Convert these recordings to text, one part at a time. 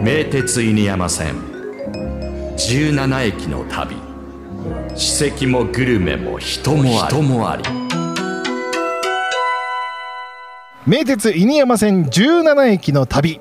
名鉄犬山線。17駅の旅。史跡もグルメも人もあり。人もあり。名鉄犬山線17駅の旅。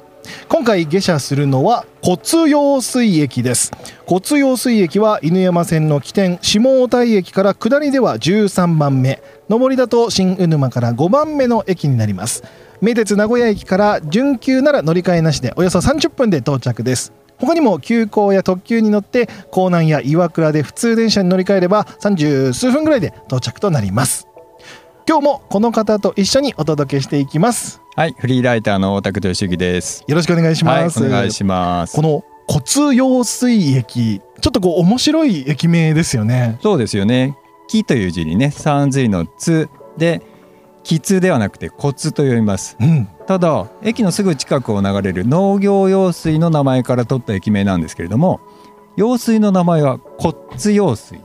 今回下車するのは骨用水駅です。骨用水駅は犬山線の起点下大台駅から下りでは13番目上りだと新鵜沼から5番目の駅になります名鉄名古屋駅から準急なら乗り換えなしでおよそ30分で到着です他にも急行や特急に乗って江南や岩倉で普通電車に乗り換えれば30数分ぐらいで到着となります今日もこの方と一緒にお届けしていきますはい、フリーライターの大田区俊之です。よろしくお願いします、はい、お願いしますこ。の骨用水駅ちょっとこう面白い駅名ですよねそうですよね。木という字にね、三髄のつで、きつではなくて骨と読みます。うんただ、駅のすぐ近くを流れる農業用水の名前から取った駅名なんですけれども、用水の名前は骨用水。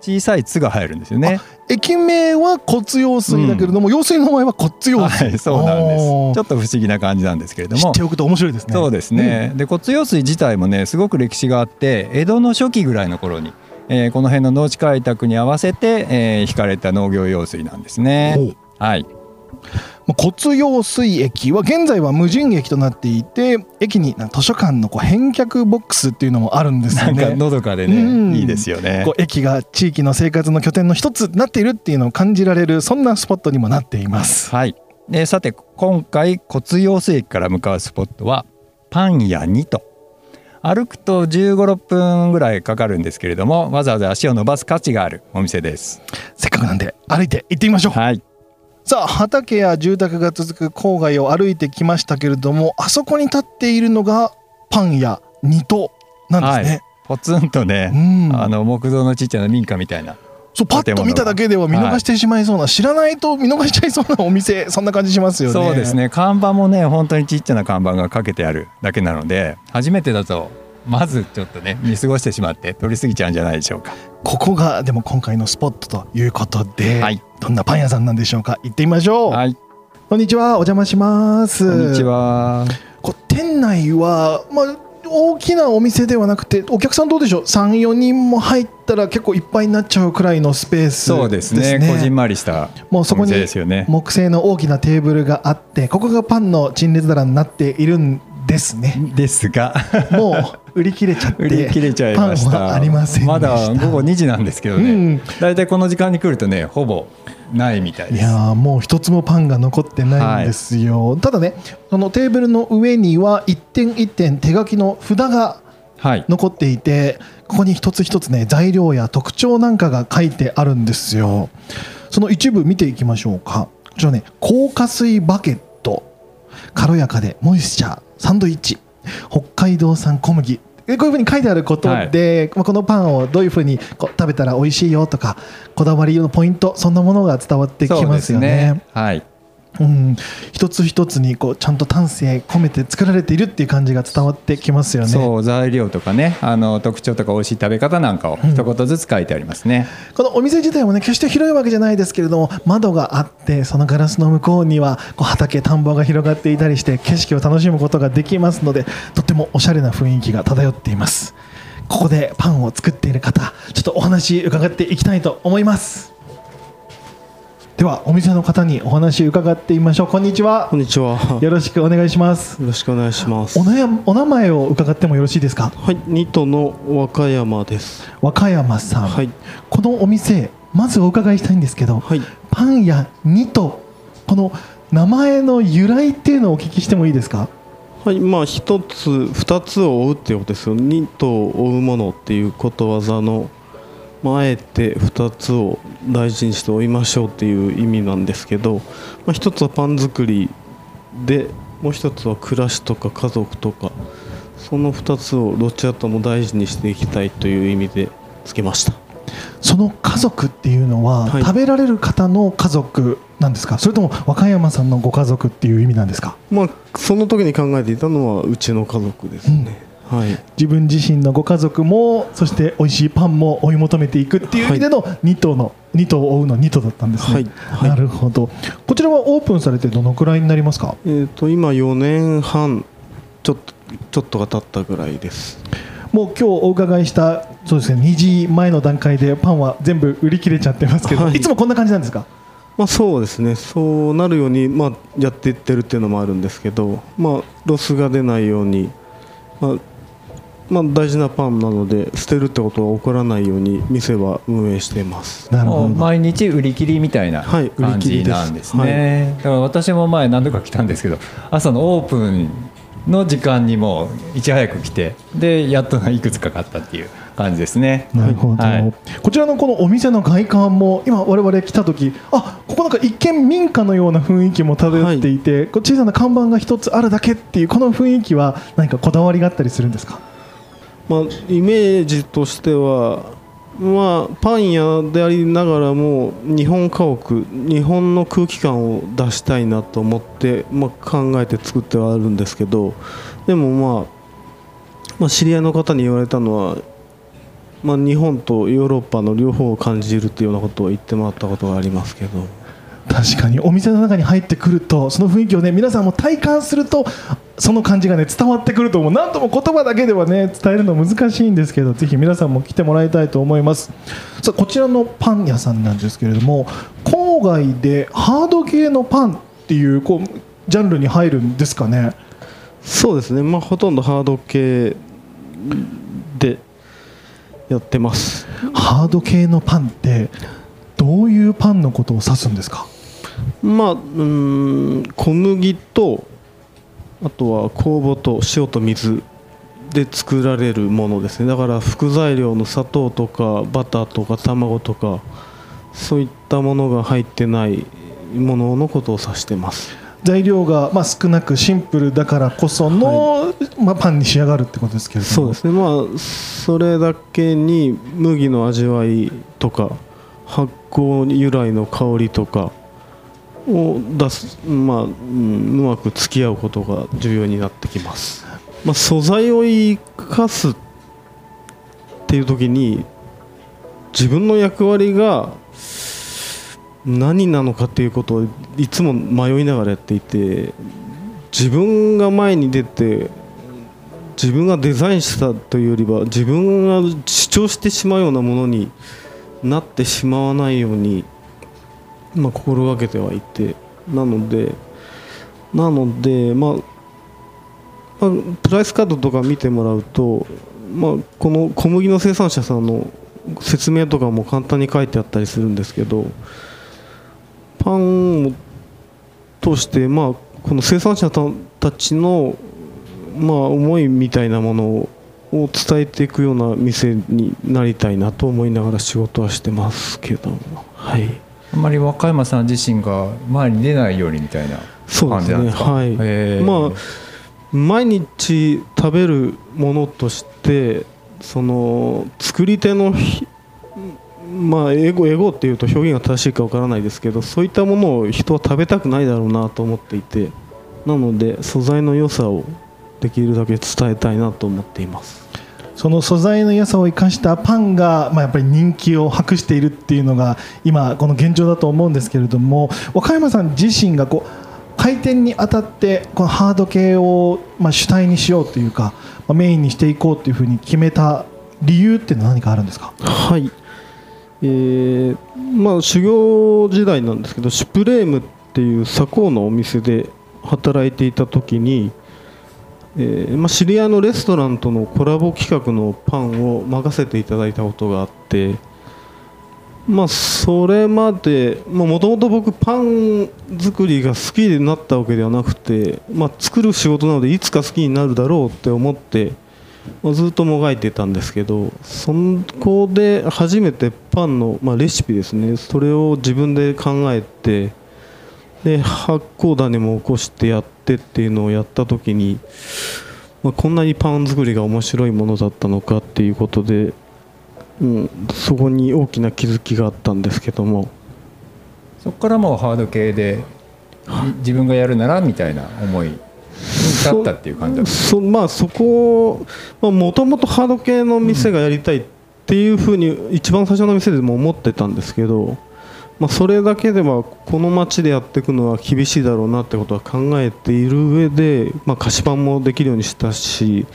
小さい「つ」が入るんですよね。駅名は骨用水だけれども、用水の名前は骨用水、はい、そうなんです。ちょっと不思議な感じなんですけれども知って。おくと面白いですねそうですね、で骨用水自体もねすごく歴史があって江戸の初期ぐらいの頃に、えーこの辺の農地開拓に合わせて、えー引かれた農業用水なんですね。はい、まあ骨用水駅は現在は無人駅となっていて駅に図書館のこう返却ボックスっていうのもあるんですよなんかね。のどかでうんねいいですよねこ。う駅が地域の生活の拠点の一つになっているっていうのを感じられるそんなスポットにもなっています。はい、でさて今回骨用水駅から向かうスポットはパン屋にと。歩くと1 5 6分ぐらいかかるんですけれどもわざわざ足を伸ばす価値があるお店です。せっかくなんで歩いて行ってみましょう。はい、さあ畑や住宅が続く郊外を歩いてきましたけれどもあそこに立っているのがパン屋二戸なんですね。ポツンとね、うんあの木造のちっちゃな民家みたいなそうパッと見ただけでは見逃してしまいそうな、知らないと見逃しちゃいそうなお店そんな感じしますよね。そうですね看板もね本当にちっちゃな看板がかけてあるだけなので初めてだとまずちょっとね見過ごしてしまって通り過ぎちゃうんじゃないでしょうか。ここがでも今回のスポットということで、はい。どんなパン屋さんなんでしょうか行ってみましょう。はい。こんにちはお邪魔します。こんにちは。こう店内はまあ大きなお店ではなくてお客さんどうでしょう？34人も入ったら結構いっぱいになっちゃうくらいのスペースそうですね。こじんまりしたおもうそこに木製の大きなテーブルがあってここがパンの陳列棚になっているんですね。ですが。もう売り切れちゃって売り切れちゃいましパンたはありませんでした。まだ午後2時なんですけどね、うん。だいたいこの時間に来るとねほぼないみたいです。いやーもう一つもパンが残ってないんですよ、ただねそのテーブルの上には一点一点手書きの札がはい。残っていてここに一つ一つね材料や特徴なんかが書いてあるんですよ。その一部見ていきましょうか。こちらね高加水バケット。軽やかでモイスチャーサンドイッチ北海道産小麦。えこういうふうに書いてあることで、まあこのパンをどういうふうにこう食べたら美味しいよとかこだわりのポイントそんなものが伝わってきますよね。はいうん、一つ一つにこうちゃんと丹精込めて作られているっていう感じが伝わってきますよね。そう材料とかねあの特徴とか美味しい食べ方なんかを一言ずつ書いてありますね、このお店自体もね決して広いわけじゃないですけれども窓があってそのガラスの向こうにはこう畑田んぼが広がっていたりして景色を楽しむことができますのでとってもおしゃれな雰囲気が漂っています。ここでパンを作っている方ちょっとお話伺っていきたいと思いますではお店の方にお話伺ってみましょうこんにちはこんにちは。よよろしくお願いしますろしくお願いしますお。なやお名前を伺ってもよろしいですか？はい、ニトの和歌山です。和歌山さん、はい、このお店まずお伺いしたいんですけど、はい、パン屋ニトこの名前の由来っていうのをお聞きしてもいいですか？はい、まあ一つ二つを追うっていうことですよ。ニトを追うものっていうことわざの。まあ、あえて二つを大事にして追いましょうっていう意味なんですけど、まあ、一つはパン作りでもう一つは暮らしとか家族とかその二つをどちらとも大事にしていきたいという意味でつけました。その家族っていうのは、はい。食べられる方の家族なんですか？それとも和歌山さんのご家族っていう意味なんですか？まあその時に考えていたのはうちの家族ですね、はい。自分自身のご家族もそして美味しいパンも追い求めていくっていう意味での2頭の2頭を追うの2頭だったんですね、はい。はい。なるほど。こちらはオープンされてどのくらいになりますか？えー、と今4年半ちょっとちょっとが経ったぐらいです。もう今日お伺いしたそうですね2時前の段階でパンは全部売り切れちゃってますけど、はい。い、つもこんな感じなんですか？まあそうですね。そうなるように、まあ、やっていってるっていうのもあるんですけど、まあ、ロスが出ないように、まあまあ、大事なパンなので捨てるってことは起こらないように店は運営しています。なるほど。毎日売り切りみたいなはい売り感切りですじなんです。ね、だから私も前何度か来たんですけど朝のオープンの時間にもういち早く来てでやっといくつか買ったっていう感じですね。なるほど、はい。こちらのこのお店の外観も今我々来た時あここなんか一見民家のような雰囲気も漂っていて、こう小さな看板が一つあるだけっていうこの雰囲気は何かこだわりがあったりするんですか？まあ、イメージとしては、まあ、パン屋でありながらも日本家屋日本の空気感を出したいなと思って、まあ、考えて作ってはあるんですけどでも、まあ、まあ知り合いの方に言われたのは、まあ、日本とヨーロッパの両方を感じるというようなことを言ってもらったことがありますけど。確かにお店の中に入ってくるとその雰囲気をね皆さんも体感するとその感じがね伝わってくると思う。何とも言葉だけではね伝えるの難しいんですけどぜひ皆さんも来てもらいたいと思います。さあこちらのパン屋さんなんですけれども郊外でハード系のパンっていうこうジャンルに入るんですかね？そうですね、まあ、ほとんどハード系でやってます。ハード系のパンってどういうパンのことを指すんですか？まあうーん小麦とあとは酵母と塩と水で作られるものですね。だから副材料の砂糖とかバターとか卵とかそういったものが入ってないもののことを指してます。材料がまあ少なくシンプルだからこその、まあ、パンに仕上がるってことですけれども。そうですね。まあそれだけに麦の味わいとか発酵由来の香りとかを出すまあ、うまく付き合うことが重要になってきます、まあ、素材を生かすっていう時に自分の役割が何なのかっていうことをいつも迷いながらやっていて自分が前に出て自分がデザインしたというよりは自分が主張してしまうようなものになってしまわないように、まあ、心がけてはいてなのでなので、まあまあ、プライスカードとか見てもらうと、まあ、この小麦の生産者さんの説明とかも簡単に書いてあったりするんですけどパンを通して、まあ、この生産者たちのまあ、思いみたいなものを伝えていくような店になりたいなと思いながら仕事はしてますけど、はい、あんまり若山さん自身が前に出ないようにみたいなそうですね。感じなんですか？はい。まあ毎日食べるものとしてその作り手のひまあエゴエゴっていうと表現が正しいかわからないですけどそういったものを人は食べたくないだろうなと思っていてなので素材の良さをできるだけ伝えたいなと思っていますその素材の良さを生かしたパンが、まあ、やっぱり人気を博しているっていうのが今この現状だと思うんですけれども若山さん自身がこう開店にあたってこのハード系を、まあ、主体にしようというか、まあ、メインにしていこうというふうに決めた理由っていうのは何かあるんですか？はい。えーまあ修行時代なんですけどシュプレームっていう左近のお店で働いていた時にえーまあ、知り合いのレストランとのコラボ企画のパンを任せていただいたことがあって、まあ、それまでもともと僕パン作りが好きになったわけではなくて、まあ、作る仕事なのでいつか好きになるだろうって思って、まあ、ずっともがいてたんですけどそこで初めてパンの、まあ、レシピですねそれを自分で考えてで発酵種も起こしてやってっていうのをやった時に、まあ、こんなにパン作りが面白いものだったのかっていうことで、うん、そこに大きな気づきがあったんですけども。そこからもうハード系で自分がやるならみたいな思いに立ったっていう感じだそまあそこもともとハード系の店がやりたいっていうふうに一番最初の店でも思ってたんですけどまあ、それだけではこの町でやっていくのは厳しいだろうなってことは考えている上で、まあ、菓子パンもできるようにしたし、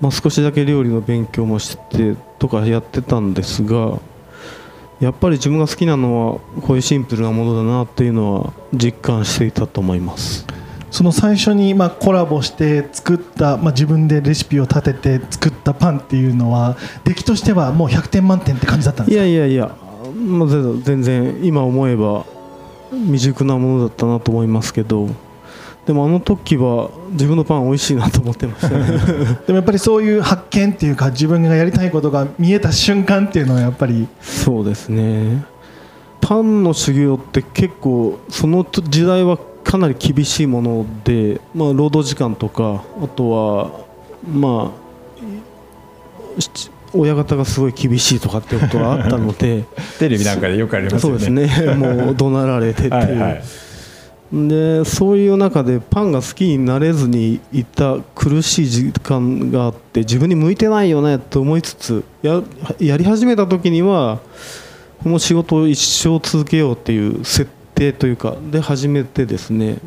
まあ、少しだけ料理の勉強もしてとかやってたんですがやっぱり自分が好きなのはこういうシンプルなものだなっていうのは実感していたと思います。その最初にまあコラボして作った、まあ、自分でレシピを立てて作ったパンっていうのは出来としてはもう100点満点って感じだったんでいすか？やいやいや、まあ、全全然今思えば未熟なものだったなと思いますけどでもあの時は自分のパン美味しいなと思ってましたね。でもやっぱりそういう発見っていうか自分がやりたいことが見えた瞬間っていうのはやっぱりそうですね。パンの修行って結構その時代はかなり厳しいもので、まあ、労働時間とかあとはまあし親方がすごい厳しいとかってことがあったので テレビなんかでよくありますそうよねですね。もう怒鳴られてって。いうはいはい。でそういう中でパンが好きになれずにいた苦しい時間があって自分に向いてないよねと思いつつややり始めた時にはこの仕事を一生続けようっていう設定というかで始めてですね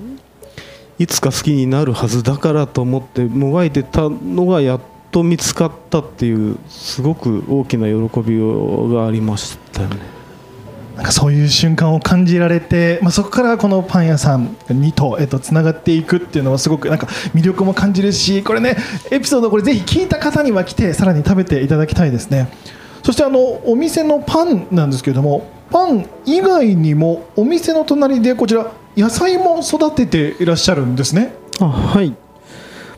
いつか好きになるはずだからと思ってもがいてたのがやっと見つかったっていうすごく大きな喜びがありましたよね。なんかそういう瞬間を感じられて、まあ、そこからこのパン屋さんにと、えっと、つながっていくっていうのはすごくなんか魅力も感じるしこれねエピソードこれぜひ聞いた方には来てさらに食べていただきたいですね。そしてあのお店のパンなんですけれどもパン以外にもお店の隣でこちら野菜も育てていらっしゃるんですね。あはい。まあ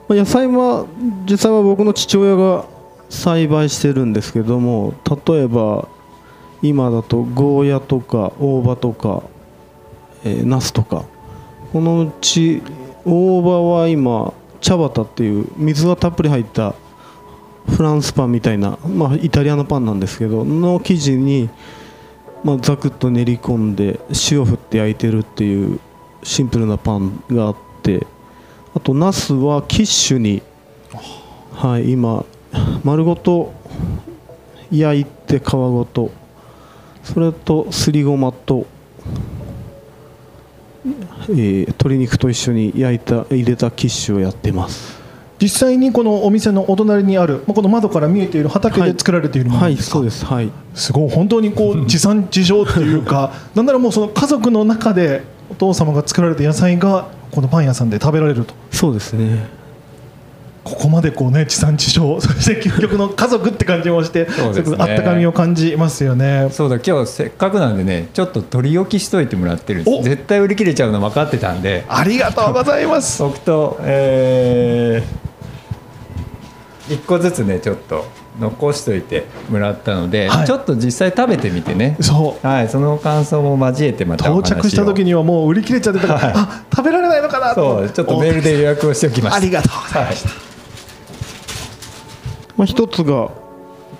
野菜は実際は僕の父親が栽培してるんですけども例えば今だとゴーヤとか大葉とか、えー、ナスとかこのうち大葉は今茶畑っていう水がたっぷり入ったフランスパンみたいな、まあ、イタリアのパンなんですけどの生地に、まあ、ザクッと練り込んで塩振って焼いてるっていうシンプルなパンがあってあとナスはキッシュに、はい、今丸ごと焼いて皮ごと。それとすりごまと、えー鶏肉と一緒に焼いた入れたキッシュをやってます。実際にこのお店のお隣にあるまあこの窓から見えている畑で作られているものはいですか、そうです。はい。すごい。本当にこう 地産地消っていうかなんならもうその家族の中でお父様が作られた野菜がこのパン屋さんで食べられると。そうですね。ここまでこうね地産地消。そして究極の家族って感じもしてね。あったかみを感じますよね。そうだ今日せっかくなんでねちょっと取り置きしといてもらってるんでお！す絶対売り切れちゃうの分かってたんで。ありがとうございます。僕とえー、1個ずつねちょっと残しといてもらったので、はい。ちょっと実際食べてみてね。そう。はいその感想も交えてまたお話を。到着した時にはもう売り切れちゃってたから、はい。あ食べられないのかなとそうちょっとメールで予約をしておきましたありがとうございました、まあ、一つが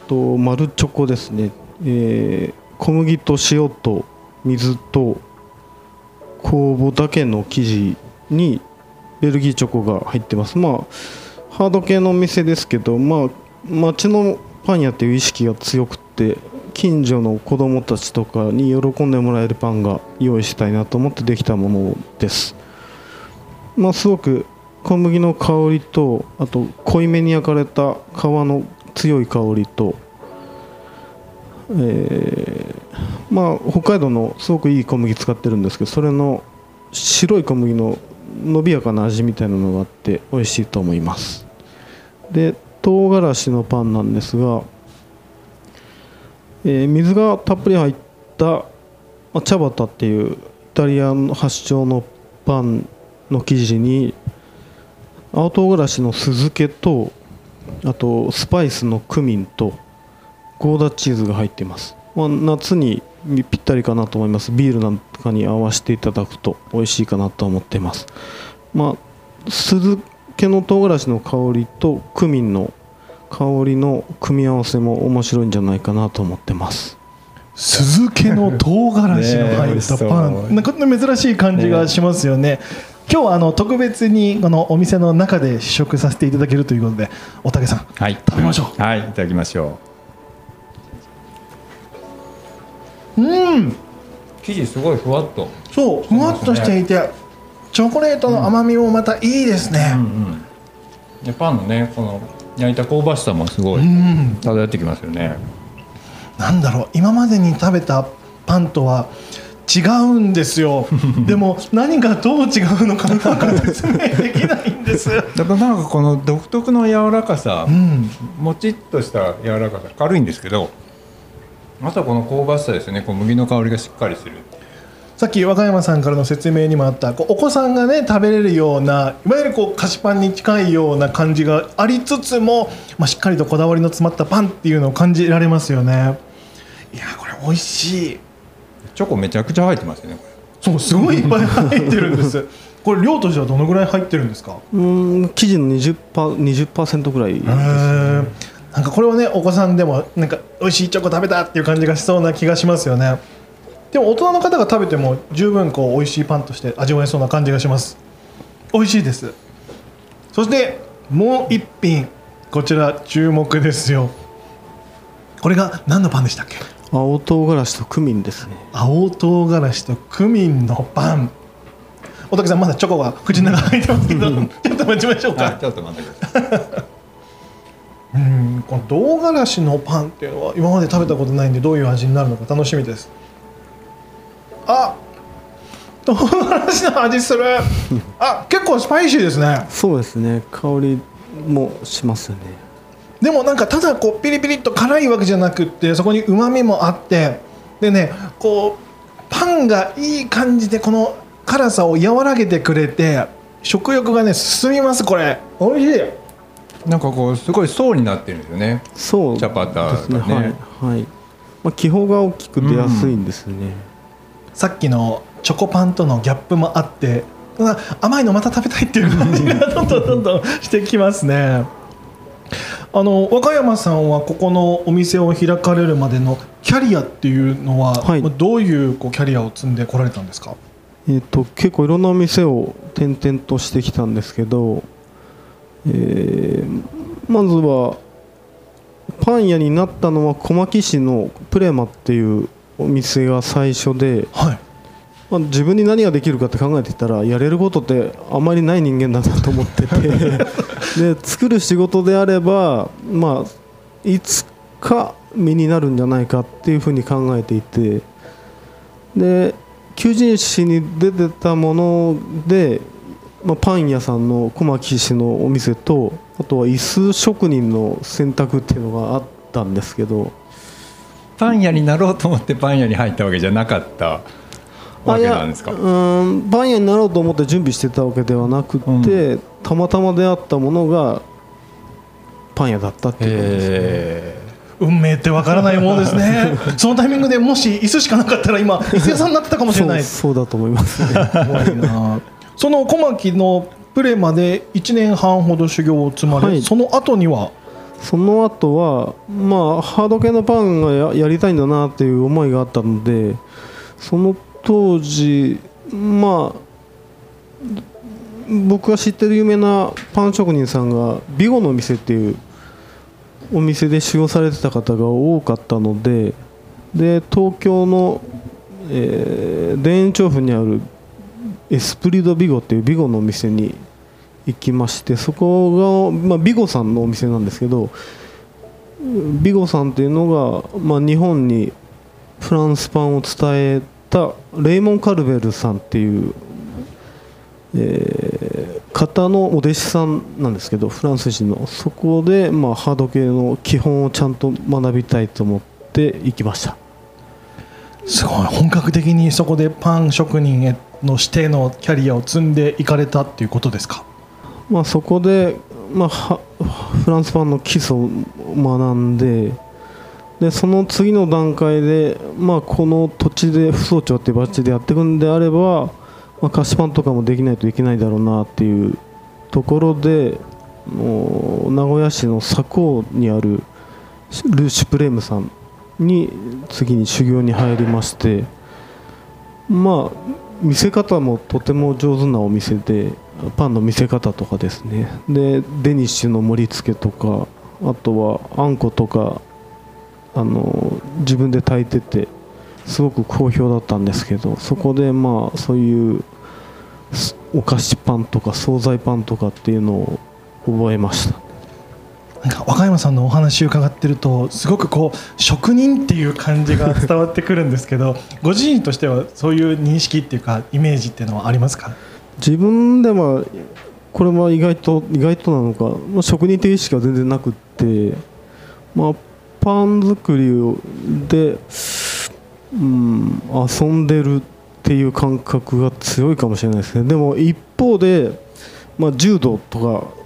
とマルチョコですね、えー小麦と塩と水と酵母だけの生地にベルギーチョコが入ってます。まあハード系のお店ですけどまあ町のパン屋っていう意識が強くて近所の子供たちとかに喜んでもらえるパンが用意したいなと思ってできたものです。まあすごく小麦の香りとあと濃いめに焼かれた皮の強い香りと、えーまあ北海道のすごくいい小麦使ってるんですけどそれの白い小麦の伸びやかな味みたいなのがあって美味しいと思います。で唐辛子のパンなんですが、えー水がたっぷり入ったま茶畑っていうイタリアの発祥のパンの生地に青唐辛子の酢漬けとあとスパイスのクミンとゴーダチーズが入っています、まあ、夏にぴったりかなと思います。ビールなんかに合わせていただくと美味しいかなと思っています。まあ酢けの唐辛子の香りとクミンの香りの組み合わせも面白いんじゃないかなと思ってます。酢漬けの唐辛子の入ったパン、なんか珍しい感じがしますよね。今日はあの特別にこのお店の中で試食させていただけるということで、おたけさん、はい。食べましょはいいただきましょう。うん、生地すごいふわっと。そうふわっとしていてチョコレートの甘みもまたいいですね。でパンのねこの焼いた香ばしさもすごいうん。漂ってきますよね。なんだろう今までに食べたパンとは違うんですよ。でも何がどう違うのかうまく説明できないんです。やっぱなんかこの独特の柔らかさ、うん。もちっとした柔らかさ軽いんですけどあとはこの香ばしさですね。こう麦の香りがしっかりするさっき若山さんからの説明にもあったこうお子さんがね食べれるようないわゆるこう菓子パンに近いような感じがありつつも、まあ、しっかりとこだわりの詰まったパンっていうのを感じられますよね。いやこれ美味しい。チョコめちゃくちゃ入ってますよねこそうすごいいっぱい入ってるんです。これ量としてはどのぐらい入ってるんですか？うーん生地の 20%, 20ぐらいです。へー。なんかこれはねお子さんでもなんか美味しいチョコ食べたっていう感じがしそうな気がしますよねでも大人の方が食べても十分こう美味しいパンとして味わえそうな感じがします。美味しいです。そしてもう一品。こちら注目ですよ。これが何のパンでしたっけ？青唐辛子とクミンですね。青唐辛子とクミンのパン。おたけさんまだチョコが口の中入ってますけど。ちょっと待ちましょうか。れあちょっと待ってください。うんこの唐辛子のパンっていうのは今まで食べたことないんでどういう味になるのか楽しみですあ唐辛子の味する。あ結構スパイシーですね。そうですね。香りもしますよね。でもなんかただこうピリピリっと辛いわけじゃなくってそこにうまみもあってでねこうパンがいい感じでこの辛さを和らげてくれて食欲がね進みますこれ。美味しい。なんかこうすごい層になってるんですよね。そうチャパタですね。はい、はい。まあ、気泡が大きく出やすいんですね、さっきのチョコパンとのギャップもあって甘いのまた食べたいっていう感じがどんどんどんどんしてきますね。あの和歌山さんはここのお店を開かれるまでのキャリアっていうのは、はい。どういうこうキャリアを積んでこられたんですか？えっと結構いろんなお店を転々としてきたんですけど、えーまずはパン屋になったのは小牧市のプレマっていうお店が最初で、はい。まあ、自分に何ができるかって考えてたらやれることってあまりない人間だなと思ってて。で作る仕事であれば、まあ、いつか身になるんじゃないかっていうふうに考えていて。で求人誌に出てたもので、まあ、パン屋さんの小牧市のお店とあとは椅子職人の選択っていうのがあったんですけどパン屋になろうと思ってパン屋に入ったわけじゃなかったわけなんですか？うーんパン屋になろうと思って準備してたわけではなくて、たまたま出会ったものがパン屋だったっていうことですね。へ運命ってわからないものですね。そのタイミングでもし椅子しかなかったら今 椅子屋さんになってたかもしれないそうそうだと思いますね。怖いな。その小牧のプレまで1年半ほど修行を積まれ、はい。その後にはその後はまあハード系のパンがやりたいんだなっていう思いがあったのでその当時まあ僕が知ってる有名なパン職人さんがビゴの店っていうお店で修行されてた方が多かったのでで東京の、えー田園調布にあるエスプリドビゴっていうビゴのお店に行きましてそこが、まあ、ビゴさんのお店なんですけどビゴさんっていうのが、まあ、日本にフランスパンを伝えたレイモン・カルベルさんっていう、えー方のお弟子さんなんですけどフランス人の。そこで、まあ、ハード系の基本をちゃんと学びたいと思って行きました。すごい。本格的にそこでパン職人への指定のキャリアを積んでいかれたっていうことですか？まあ、そこで、まあ、フランスパンの基礎を学んででその次の段階で、まあ、この土地で不総長っていうバッジでやっていくんであれば、まあ、菓子パンとかもできないといけないだろうなっていうところでもう名古屋市の佐高にあるルー・シュプレームさんに次に修行に入りましてまあ見せ方もとても上手なお店でパンの見せ方とかですね。でデニッシュの盛り付けとかあとはあんことかあの自分で炊いててすごく好評だったんですけどそこでまあそういうお菓子パンとか惣菜パンとかっていうのを覚えました。なんか若山さんのお話を伺ってるとすごくこう職人っていう感じが伝わってくるんですけど ご自身としてはそういう認識っていうかイメージっていうのはありますか？自分ではこれは意外と意外となのか、まあ、職人という意識は全然なくって、まあ、パン作りをで、うん、遊んでるっていう感覚が強いかもしれないですね。でも一方で、まあ、柔道とか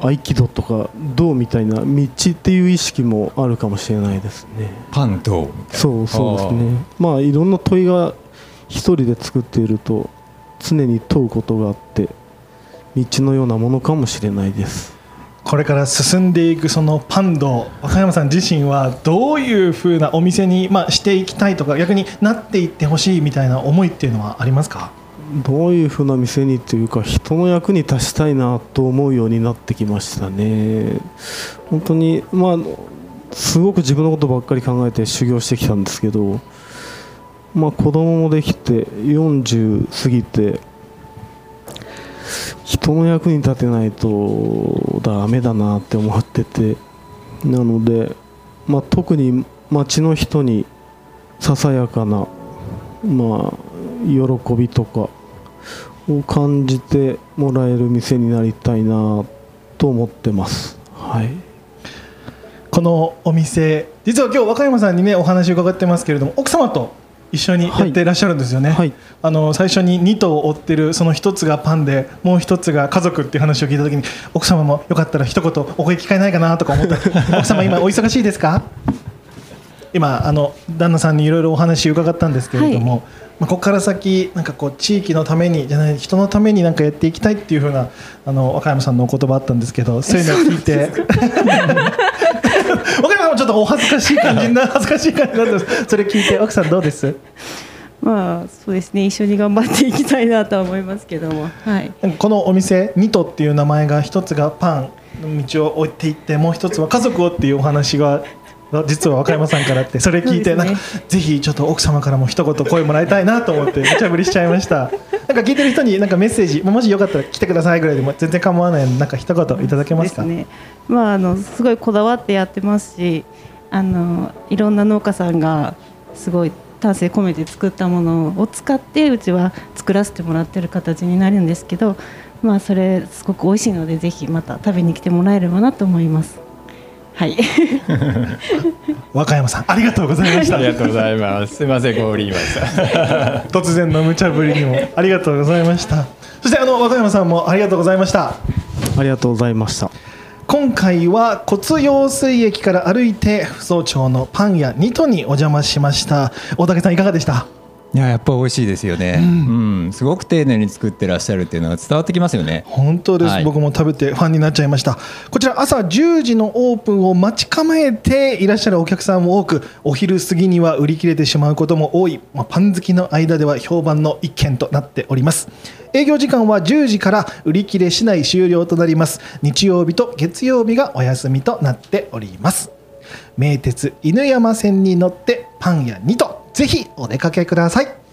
合気道とか道みたいな道っていう意識もあるかもしれないですね。パンとそうそうですね。まあいろんな問いが一人で作っていると常に問うことがあって道のようなものかもしれないです。これから進んでいくそのパンド若山さん自身はどういうふうなお店に、まあ、していきたいとか逆になっていってほしいみたいな思いっていうのはありますか？どういうふうな店にというか人の役に立ちたいなと思うようになってきましたね。本当にまあすごく自分のことばっかり考えて修行してきたんですけどまあ子供もできて40過ぎて人の役に立てないとダメだなって思っててなので、まあ、特に町の人にささやかな、まあ、喜びとかを感じてもらえる店になりたいなと思ってます。はいこのお店実は今日若山さんにねお話伺ってますけれども奥様と一緒にやっていらっしゃるんですよね、はい。あの最初に2頭を追ってるその1つがパンでもう1つが家族っていう話を聞いた時に奥様もよかったら一言お声聞かえないかなとか思った。奥様今お忙しいですか？今あの旦那さんにいろいろお話伺ったんですけれども、まあ、ここから先なんかこう地域のためにじゃない人のためになんかやっていきたいっていう風なあの若山さんのお言葉あったんですけどそういうのを聞いてさんもちょっとお恥ずかしい感じな 恥ずかしい感じなんです。それ聞いて奥さんどうです？まあそうですね。一緒に頑張っていきたいなとは思いますけども。はい。このお店ニトっていう名前が一つがパンの道を置いていってもう一つは家族をっていうお話が実は若山さんからあってそれ聞いてねなんかぜひちょっと奥様からも一言声もらいたいなと思って無茶ぶりしちゃいました。なんか聞いてる人になんかメッセージもしよかったら来てくださいぐらいでも全然構わないなんか一言いただけますか？ですね。まああのすごいこだわってやってますしあのいろんな農家さんがすごい丹精込めて作ったものを使ってうちは作らせてもらってる形になるんですけどまあそれすごく美味しいのでぜひまた食べに来てもらえればなと思いますはい若山さんありがとうございましたありがとうございます。すみません、ご無理言いました。突然の無茶ぶりにもありがとうございましたそしてあの若山さんもありがとうございましたありがとうございました。今回は骨用水駅から歩いて府総町のパン屋ニトにお邪魔しました大竹さんいかがでした？いや、やっぱ美味しいですよね。うん、すごく丁寧に作ってらっしゃるっていうのが伝わってきますよね。本当です、はい。僕も食べてファンになっちゃいました。こちら朝10時のオープンを待ち構えていらっしゃるお客さんも多くお昼過ぎには売り切れてしまうことも多い、まあ、パン好きの間では評判の一軒となっております。営業時間は10時から売り切れ次第終了となります。日曜日と月曜日がお休みとなっております。名鉄犬山線に乗ってパン屋2とぜひお出かけください。